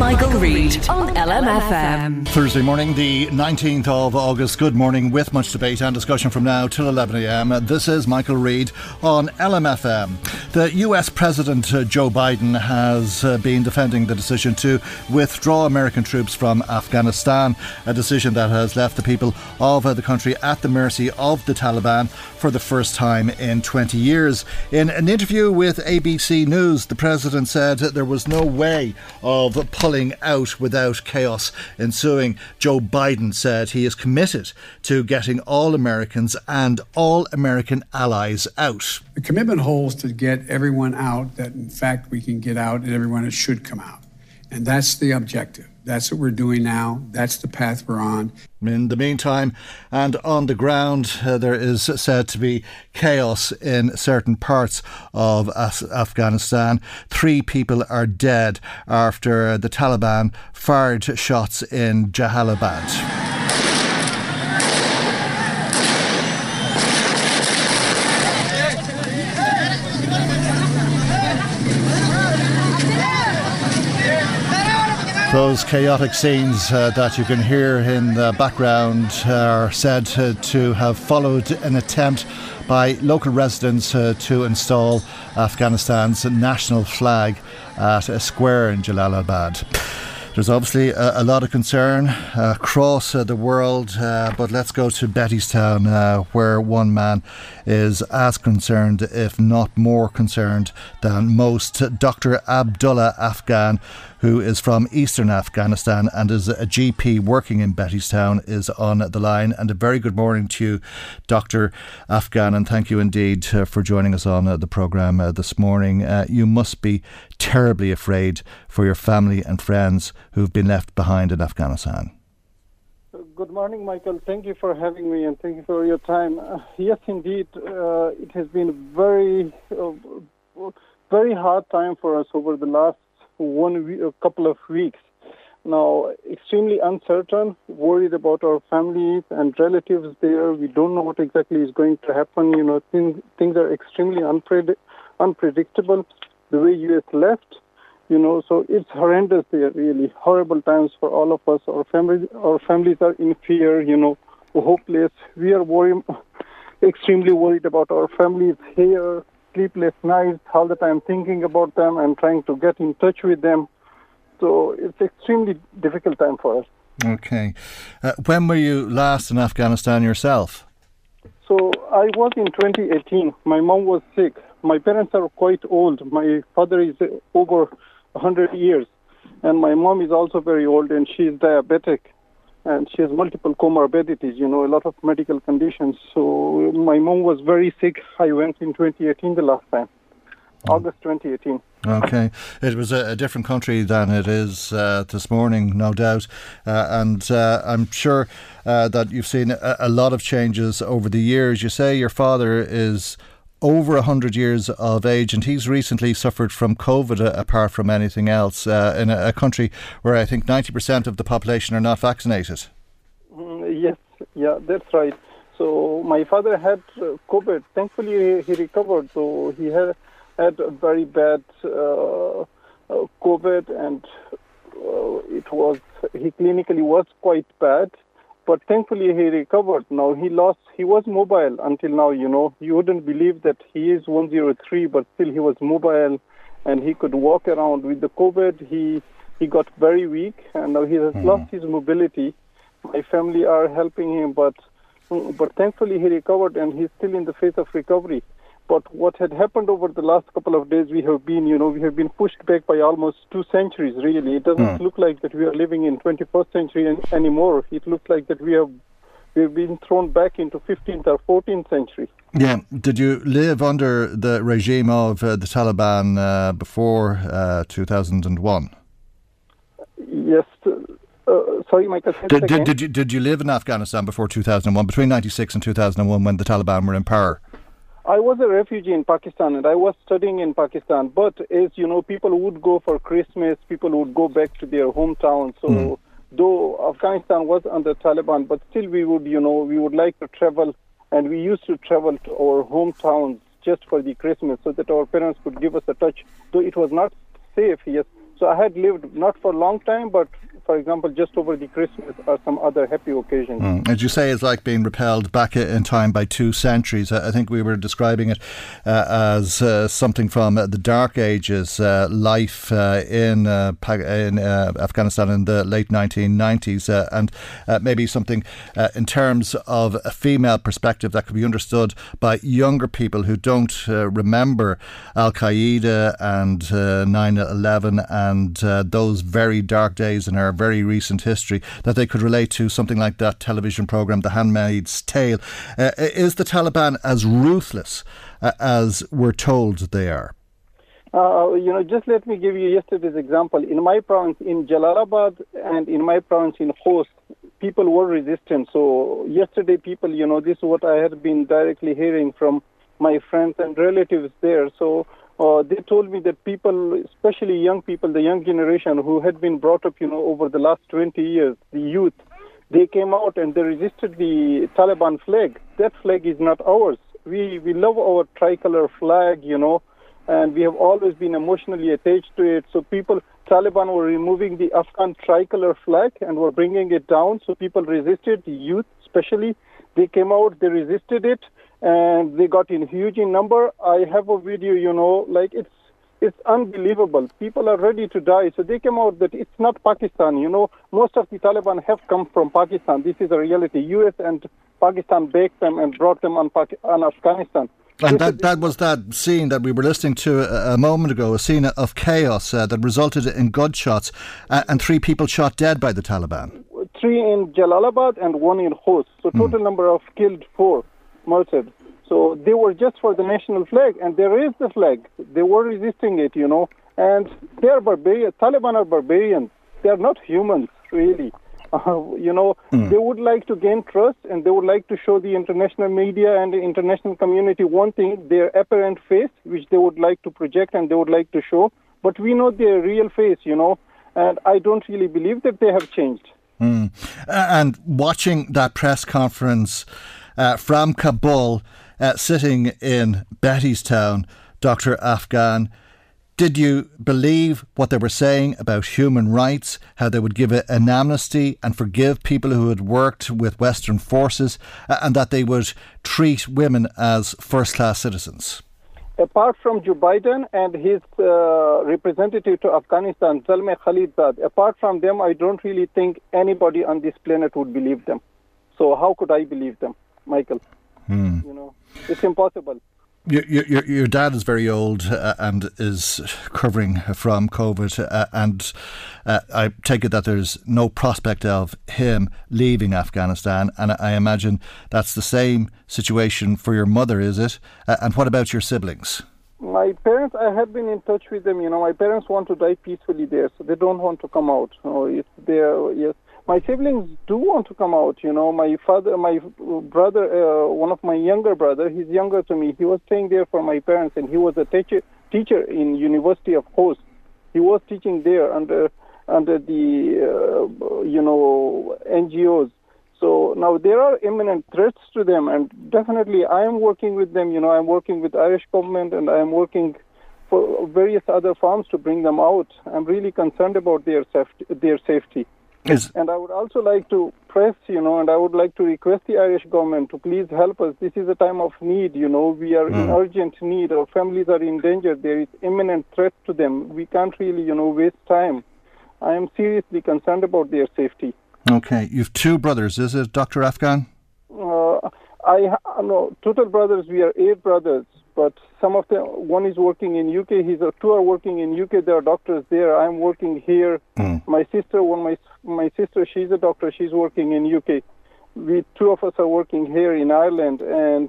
Michael Reade on LMFM. Thursday morning, the 19th of August. Good morning, with much debate and discussion from now till 11am. This is Michael Reade on LMFM. The US President uh, Joe Biden has uh, been defending the decision to withdraw American troops from Afghanistan, a decision that has left the people of uh, the country at the mercy of the Taliban for the first time in 20 years. In an interview with ABC News, the president said there was no way of pulling out without chaos ensuing. Joe Biden said he is committed to getting all Americans and all American allies out. The commitment holds to get everyone out that, in fact, we can get out and everyone should come out. And that's the objective. That's what we're doing now. That's the path we're on. In the meantime, and on the ground, uh, there is said to be chaos in certain parts of Af- Afghanistan. Three people are dead after the Taliban fired shots in Jalalabad. Those chaotic scenes uh, that you can hear in the background are said uh, to have followed an attempt by local residents uh, to install Afghanistan's national flag at a square in Jalalabad. There's obviously a, a lot of concern uh, across uh, the world, but let's go to Bettystown, uh, where one man is as concerned, if not more concerned, than most. Dr. Abdullah Afghan, who is from eastern Afghanistan and is a GP working in Bettystown, is on the line. And a very good morning to you, Dr. Afghan, and thank you indeed uh, for joining us on uh, the programme uh, this morning. Uh, you must be terribly afraid for your family and friends who've been left behind in Afghanistan. Good morning, Michael. Thank you for having me and thank you for your time. Uh, yes, indeed, uh, it has been a very, very hard time for us over the last one a couple of weeks. Now, extremely uncertain, worried about our families and relatives there. We don't know what exactly is going to happen. You know, things, things are extremely unpred- unpredictable. The way U.S. left, you know, so it's horrendous there, really horrible times for all of us. Our families, our families are in fear, you know, hopeless. We are worried, extremely worried about our families here, sleepless nights, all the time thinking about them and trying to get in touch with them. So it's extremely difficult time for us. Okay. Uh, when were you last in Afghanistan yourself? So I was in 2018. My mom was sick. My parents are quite old. My father is over 100 years, and my mom is also very old, and she is diabetic, and she has multiple comorbidities. You know, a lot of medical conditions. So my mom was very sick. I went in 2018 the last time, August 2018. Okay, it was a, a different country than it is uh, this morning, no doubt, uh, and uh, I'm sure uh, that you've seen a, a lot of changes over the years. You say your father is over 100 years of age, and he's recently suffered from COVID uh, apart from anything else uh, in a, a, country where I think 90% of the population are not vaccinated. Mm, yes, yeah, that's right. So my father had uh, COVID. Thankfully, he recovered. So he had had a very bad uh, uh, COVID, and uh, it was he clinically was quite bad but thankfully he recovered. Now he lost, he was mobile until now. You know, you wouldn't believe that he is 103, but still he was mobile, and he could walk around. With the COVID, he he got very weak, and now he has Hmm. lost his mobility. My family are helping him, but but thankfully he recovered, and he's still in the phase of recovery. But what had happened over the last couple of days, we have been, you know, we have been pushed back by almost two centuries. Really, it doesn't look like that we are living in 21st century an- anymore. It looks like that we have we have been thrown back into 15th or 14th century. Yeah. Did you live under the regime of uh, the Taliban uh, before uh, 2001? Yes. Uh, sorry, Michael. Did, did, did, you, did you live in Afghanistan before 2001, between 96 and 2001 when the Taliban were in power? I was a refugee in Pakistan and I was studying in Pakistan. But as you know, people would go for Christmas, people would go back to their hometown. So, hmm. though Afghanistan was under Taliban, but still we would, you know, we would like to travel and we used to travel to our hometowns just for the Christmas so that our parents could give us a touch. Though it was not safe, yes. So I had lived not for a long time, but for example, just over the Christmas or some other happy occasions. Mm. As you say, it's like being repelled back in time by two centuries. I think we were describing it uh, as uh, something from uh, the Dark Ages, uh, life uh, in uh, in Afghanistan in the late 1990s, uh, and maybe something in terms of a female perspective that could be understood by younger people who don't remember Al Qaeda and uh, 9 11 and those very dark days in our very recent history, that they could relate to something like that television program, The Handmaid's Tale. Uh, is the Taliban as ruthless uh, as we're told they are? Uh, you know, just let me give you yesterday's example. In my province, in Jalalabad and in my province in Khost, people were resistant. So yesterday, people, you know, this is what I had been directly hearing from my friends and relatives there. So uh, they told me that people, especially young people, the young generation who had been brought up, you know, over the last 20 years, the youth, they came out and they resisted the Taliban flag. That flag is not ours. We we love our tricolor flag, you know, and we have always been emotionally attached to it. So people, Taliban were removing the Afghan tricolor flag and were bringing it down. So people resisted, the youth especially. They came out, they resisted it, and they got in huge in number. I have a video, you know, like it's it's unbelievable. People are ready to die. So they came out that it's not Pakistan. You know, most of the Taliban have come from Pakistan. This is a reality. U.S. and Pakistan baked them and brought them on, Pak- on Afghanistan. And that, that was that scene that we were listening to a, a moment ago, a scene of chaos uh, that resulted in gunshots uh, and three people shot dead by the Taliban. three in Jalalabad and one in Khost. So total number of killed four, murdered. So they were just for the national flag, and there is the flag. They were resisting it, you know. And they are barbarians. Taliban are barbarians. They are not humans, really. Uh, you know, they would like to gain trust, and they would like to show the international media and the international community one thing: their apparent face, which they would like to project and they would like to show. But we know their real face, you know. And I don't really believe that they have changed. Uh, and watching that press conference uh, from Kabul, uh, sitting in Bettystown, Dr. Afghan, did you believe what they were saying about human rights, how they would give an amnesty and forgive people who had worked with Western forces, uh, and that they would treat women as first class citizens? apart from Joe Biden and his uh, representative to Afghanistan, Zalmay Khalilzad, apart from them, I don't really think anybody on this planet would believe them. So how could I believe them, Michael? You know, it's impossible. Your, your, your dad is very old uh, and is recovering from COVID, uh, and uh, I take it that there's no prospect of him leaving Afghanistan. And I imagine that's the same situation for your mother, is it? Uh, and what about your siblings? My parents, I have been in touch with them. You know, my parents want to die peacefully there, so they don't want to come out. Oh, it's there. Yes, my siblings do want to come out. You know, my father, my brother, uh, one of my younger brother, he's younger to me. He was staying there for my parents, and he was a teacher teacher in University of Khost. He was teaching there under under the uh, you know NGOs. So now there are imminent threats to them, and definitely I am working with them. You know, I'm working with Irish government, and I am working for various other farms to bring them out. I'm really concerned about their safety. Their safety. Is And I would also like to press, you know, and I would like to request the Irish government to please help us. This is a time of need, you know. We are in urgent need. Our families are in danger. There is imminent threat to them. We can't really, you know, waste time. I am seriously concerned about their safety. okay? You've two brothers, is it, Doctor Afghan? Uh, I no total brothers. We are eight brothers, but some of them. One is working in UK. He's uh, two are working in UK. There are doctors there. I'm working here. My sister, one my my sister, she's a doctor. She's working in UK. We two of us are working here in Ireland, and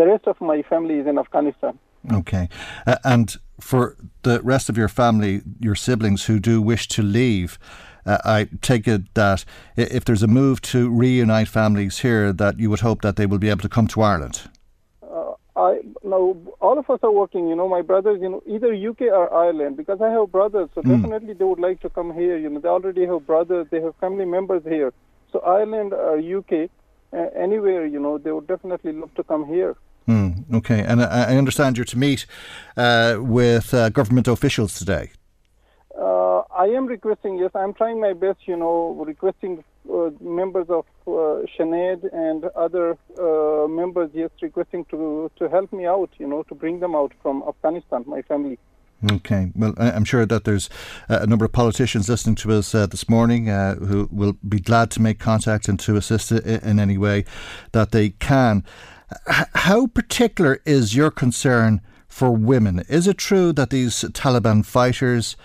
the rest of my family is in Afghanistan. Okay. Uh, and for the rest of your family, your siblings who do wish to leave, uh, I take it that if there's a move to reunite families here, that you would hope that they will be able to come to Ireland. I no, all of us are working. You know, my brothers, you know, either UK or Ireland, because I have brothers. So definitely they would like to come here. You know, they already have brothers. They have family members here. So Ireland or UK, uh, anywhere, you know, they would definitely love to come here. Hmm, okay. And I, I understand you're to meet uh, with uh, government officials today. Uh, I am requesting. Yes, I'm trying my best. You know, requesting members of uh, Seanad and other uh, members. just requesting to to help me out. You know, to bring them out from Afghanistan, my family. Okay. Well, I'm sure that there's uh, a number of politicians listening to us uh, this morning uh, who will be glad to make contact and to assist in any way that they can. How particular is your concern for women? Is it true that these Taliban fighters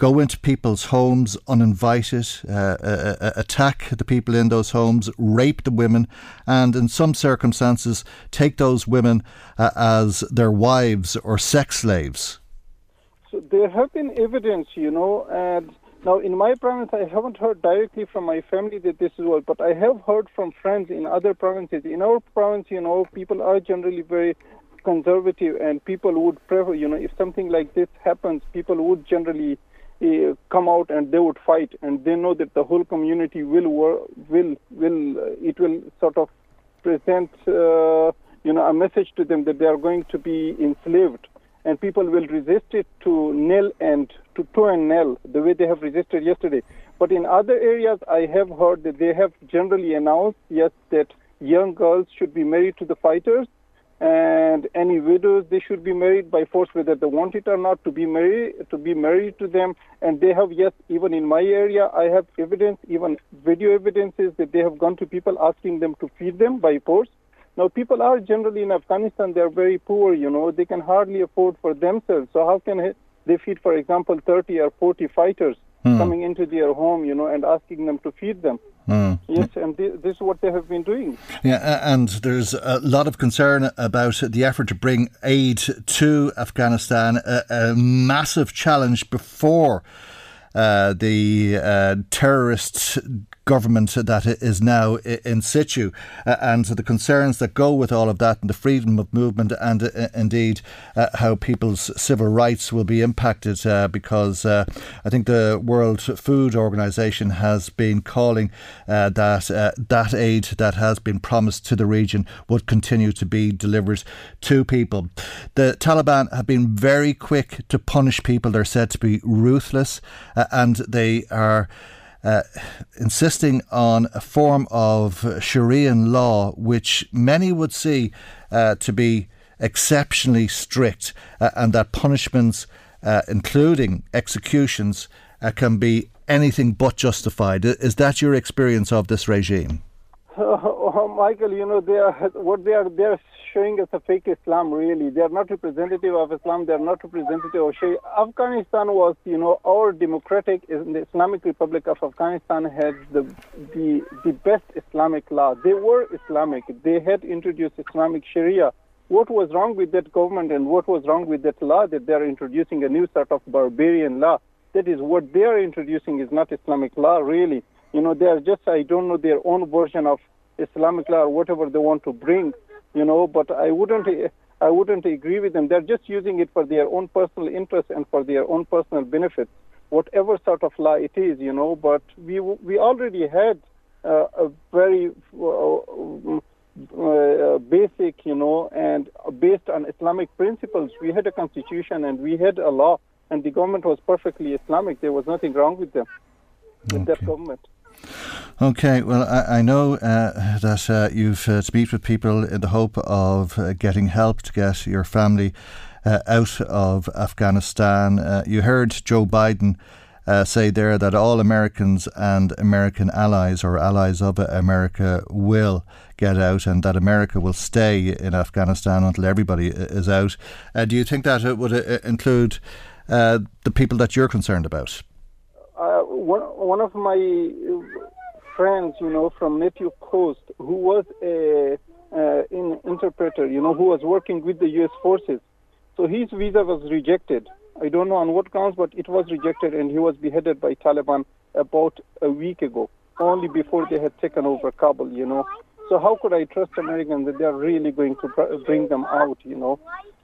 go into people's homes uninvited, uh, uh, uh, attack the people in those homes, rape the women, and in some circumstances take those women uh, as their wives or sex slaves? So there have been evidence, you know, and now in my province, I haven't heard directly from my family that this is what, but I have heard from friends in other provinces. In our province, you know, people are generally very conservative, and people would prefer, you know, if something like this happens, people would generally uh, come out and they would fight, and they know that the whole community will wor- will will uh, it will sort of present, uh, you know, a message to them that they are going to be enslaved and people will resist it to nil and to to and nil the way they have resisted yesterday. But in other areas, I have heard that they have generally announced yes that young girls should be married to the fighters, and any widows they should be married by force whether they want it or not to be married to be married to them. And they have yes even in my area I have evidence even video evidences that they have gone to people asking them to feed them by force. Now, people are generally in Afghanistan, they're very poor, you know, they can hardly afford for themselves. So, how can they feed, for example, 30 or 40 fighters hmm. coming into their home, you know, and asking them to feed them? Yes, and thi- this is what they have been doing. Yeah, and there's a lot of concern about the effort to bring aid to Afghanistan, a, a massive challenge before uh, the uh, terrorist government that is now in situ, uh, and the concerns that go with all of that, and the freedom of movement, and uh, indeed uh, how people's civil rights will be impacted, uh, because uh, I think the World Food Organization has been calling uh, that that aid that has been promised to the region would continue to be delivered to people. The Taliban have been very quick to punish people. They're said to be ruthless, and they are uh, insisting on a form of Sharian law, which many would see uh, to be exceptionally strict, uh, and that punishments, uh, including executions, uh, can be anything but justified. Is that your experience of this regime? Oh, Michael, you know, they are what they are. They are showing us a fake Islam. Really, they are not representative of Islam. They are not representative of Sharia. Afghanistan was, you know, our democratic Islamic Republic of Afghanistan had the the the best Islamic law. They were Islamic. They had introduced Islamic Sharia. What was wrong with that government and what was wrong with that law that they are introducing a new sort of barbarian law? That is what they are introducing is not Islamic law, really. You know, they are just, I don't know, their own version of Islamic law or whatever they want to bring, you know, but I wouldn't, I wouldn't agree with them. They're just using it for their own personal interest and for their own personal benefits, whatever sort of law it is, you know, but we, we already had uh, a very uh, uh, basic, you know, and based on Islamic principles, we had a constitution and we had a law, and the government was perfectly Islamic. There was nothing wrong with them. with Okay. that government. Okay, well, I, I know uh, that uh, you've uh, meet with people in the hope of uh, getting help to get your family uh, out of Afghanistan. Uh, you heard Joe Biden uh, say there that all Americans and American allies or allies of America will get out and that America will stay in Afghanistan until everybody is out. Do you think that would include the people that you're concerned about? Uh, one, one of my friends, you know, from Native Khost, who was a uh, in interpreter, you know, who was working with the U.S. forces. So his visa was rejected. I don't know on what grounds, but it was rejected, and he was beheaded by Taliban about a week ago, only before they had taken over Kabul, you know. So how could I trust Americans that they are really going to br- bring them out, you know?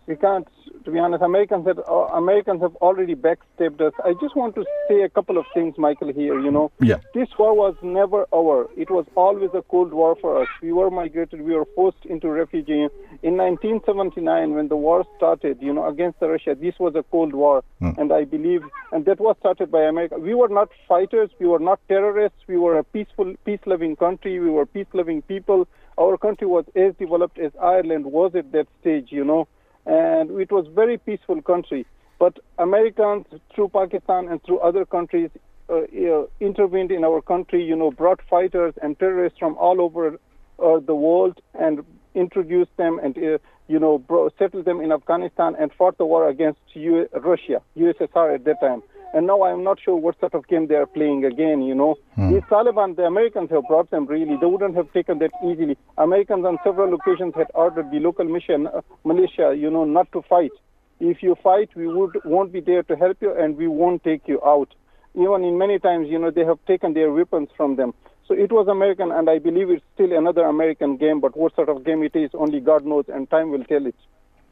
We can't, to be honest, Americans have, uh, Americans have already backstabbed us. I just want to say a couple of things, Michael, here, you know. Yeah. This war was never over. It was always a Cold War for us. We were migrated, we were forced into refugee. In 1979, when the war started, you know, against Russia, this was a Cold War. And I believe, and that was started by America. We were not fighters, we were not terrorists, we were a peaceful, peace loving country, we were peace loving people. Our country was as developed as Ireland was at that stage, you know, and it was very peaceful country. But Americans, through Pakistan and through other countries, uh, uh, intervened in our country, you know, brought fighters and terrorists from all over uh, the world and introduced them and, uh, you know, bro- settled them in Afghanistan and fought the war against U- Russia, USSR at that time. And now I'm not sure what sort of game they are playing again, you know. These Taliban, the Americans have brought them really. They wouldn't have taken that easily. Americans on several occasions had ordered the local mission, uh, militia, you know, not to fight. If you fight, we would, won't be there to help you and we won't take you out. Even in many times, you know, they have taken their weapons from them. So it was American, and I believe it's still another American game, but what sort of game it is, only God knows, and time will tell it.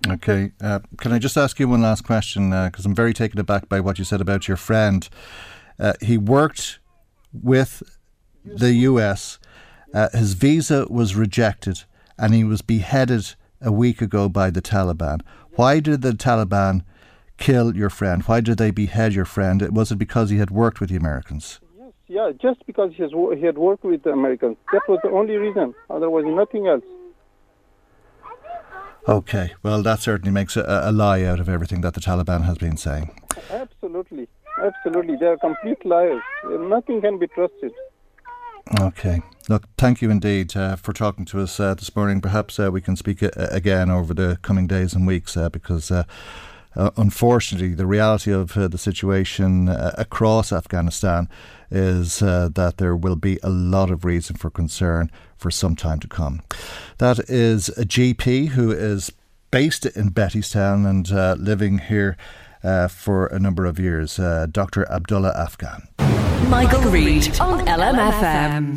Okay. Uh, can I just ask you one last question? Because I'm very taken aback by what you said about your friend. Uh, he worked with the US. Uh, his visa was rejected, and he was beheaded a week ago by the Taliban. Why did the Taliban kill your friend? Why did they behead your friend? Was it because he had worked with the Americans? Yes, yeah, just because he, has, he had worked with the Americans. That was the only reason. Otherwise, nothing else. Okay. Well, that certainly makes a, a lie out of everything that the Taliban has been saying. Absolutely. Absolutely. They are complete liars. Nothing can be trusted. Okay. Look, thank you indeed uh, for talking to us uh, this morning. Perhaps uh, we can speak uh, again over the coming days and weeks uh, because. Uh, unfortunately, the reality of uh, the situation uh, across Afghanistan is uh, that there will be a lot of reason for concern for some time to come. That is a GP who is based in Bettystown and uh, living here uh, for a number of years, Dr. Abdullah Afghan. Michael Reade on LMFM.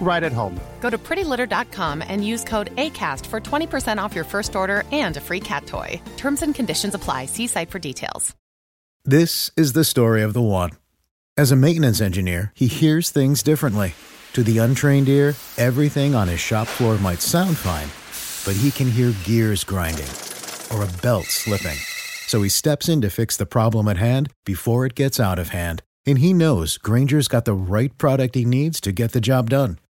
right at home. Go to prettylitter.com and use code ACAST for 20% off your first order and a free cat toy. Terms and conditions apply. See site for details. This is the story of the one. As a maintenance engineer, he hears things differently. To the untrained ear, everything on his shop floor might sound fine, but he can hear gears grinding or a belt slipping. So he steps in to fix the problem at hand before it gets out of hand. And he knows Grainger's got the right product he needs to get the job done,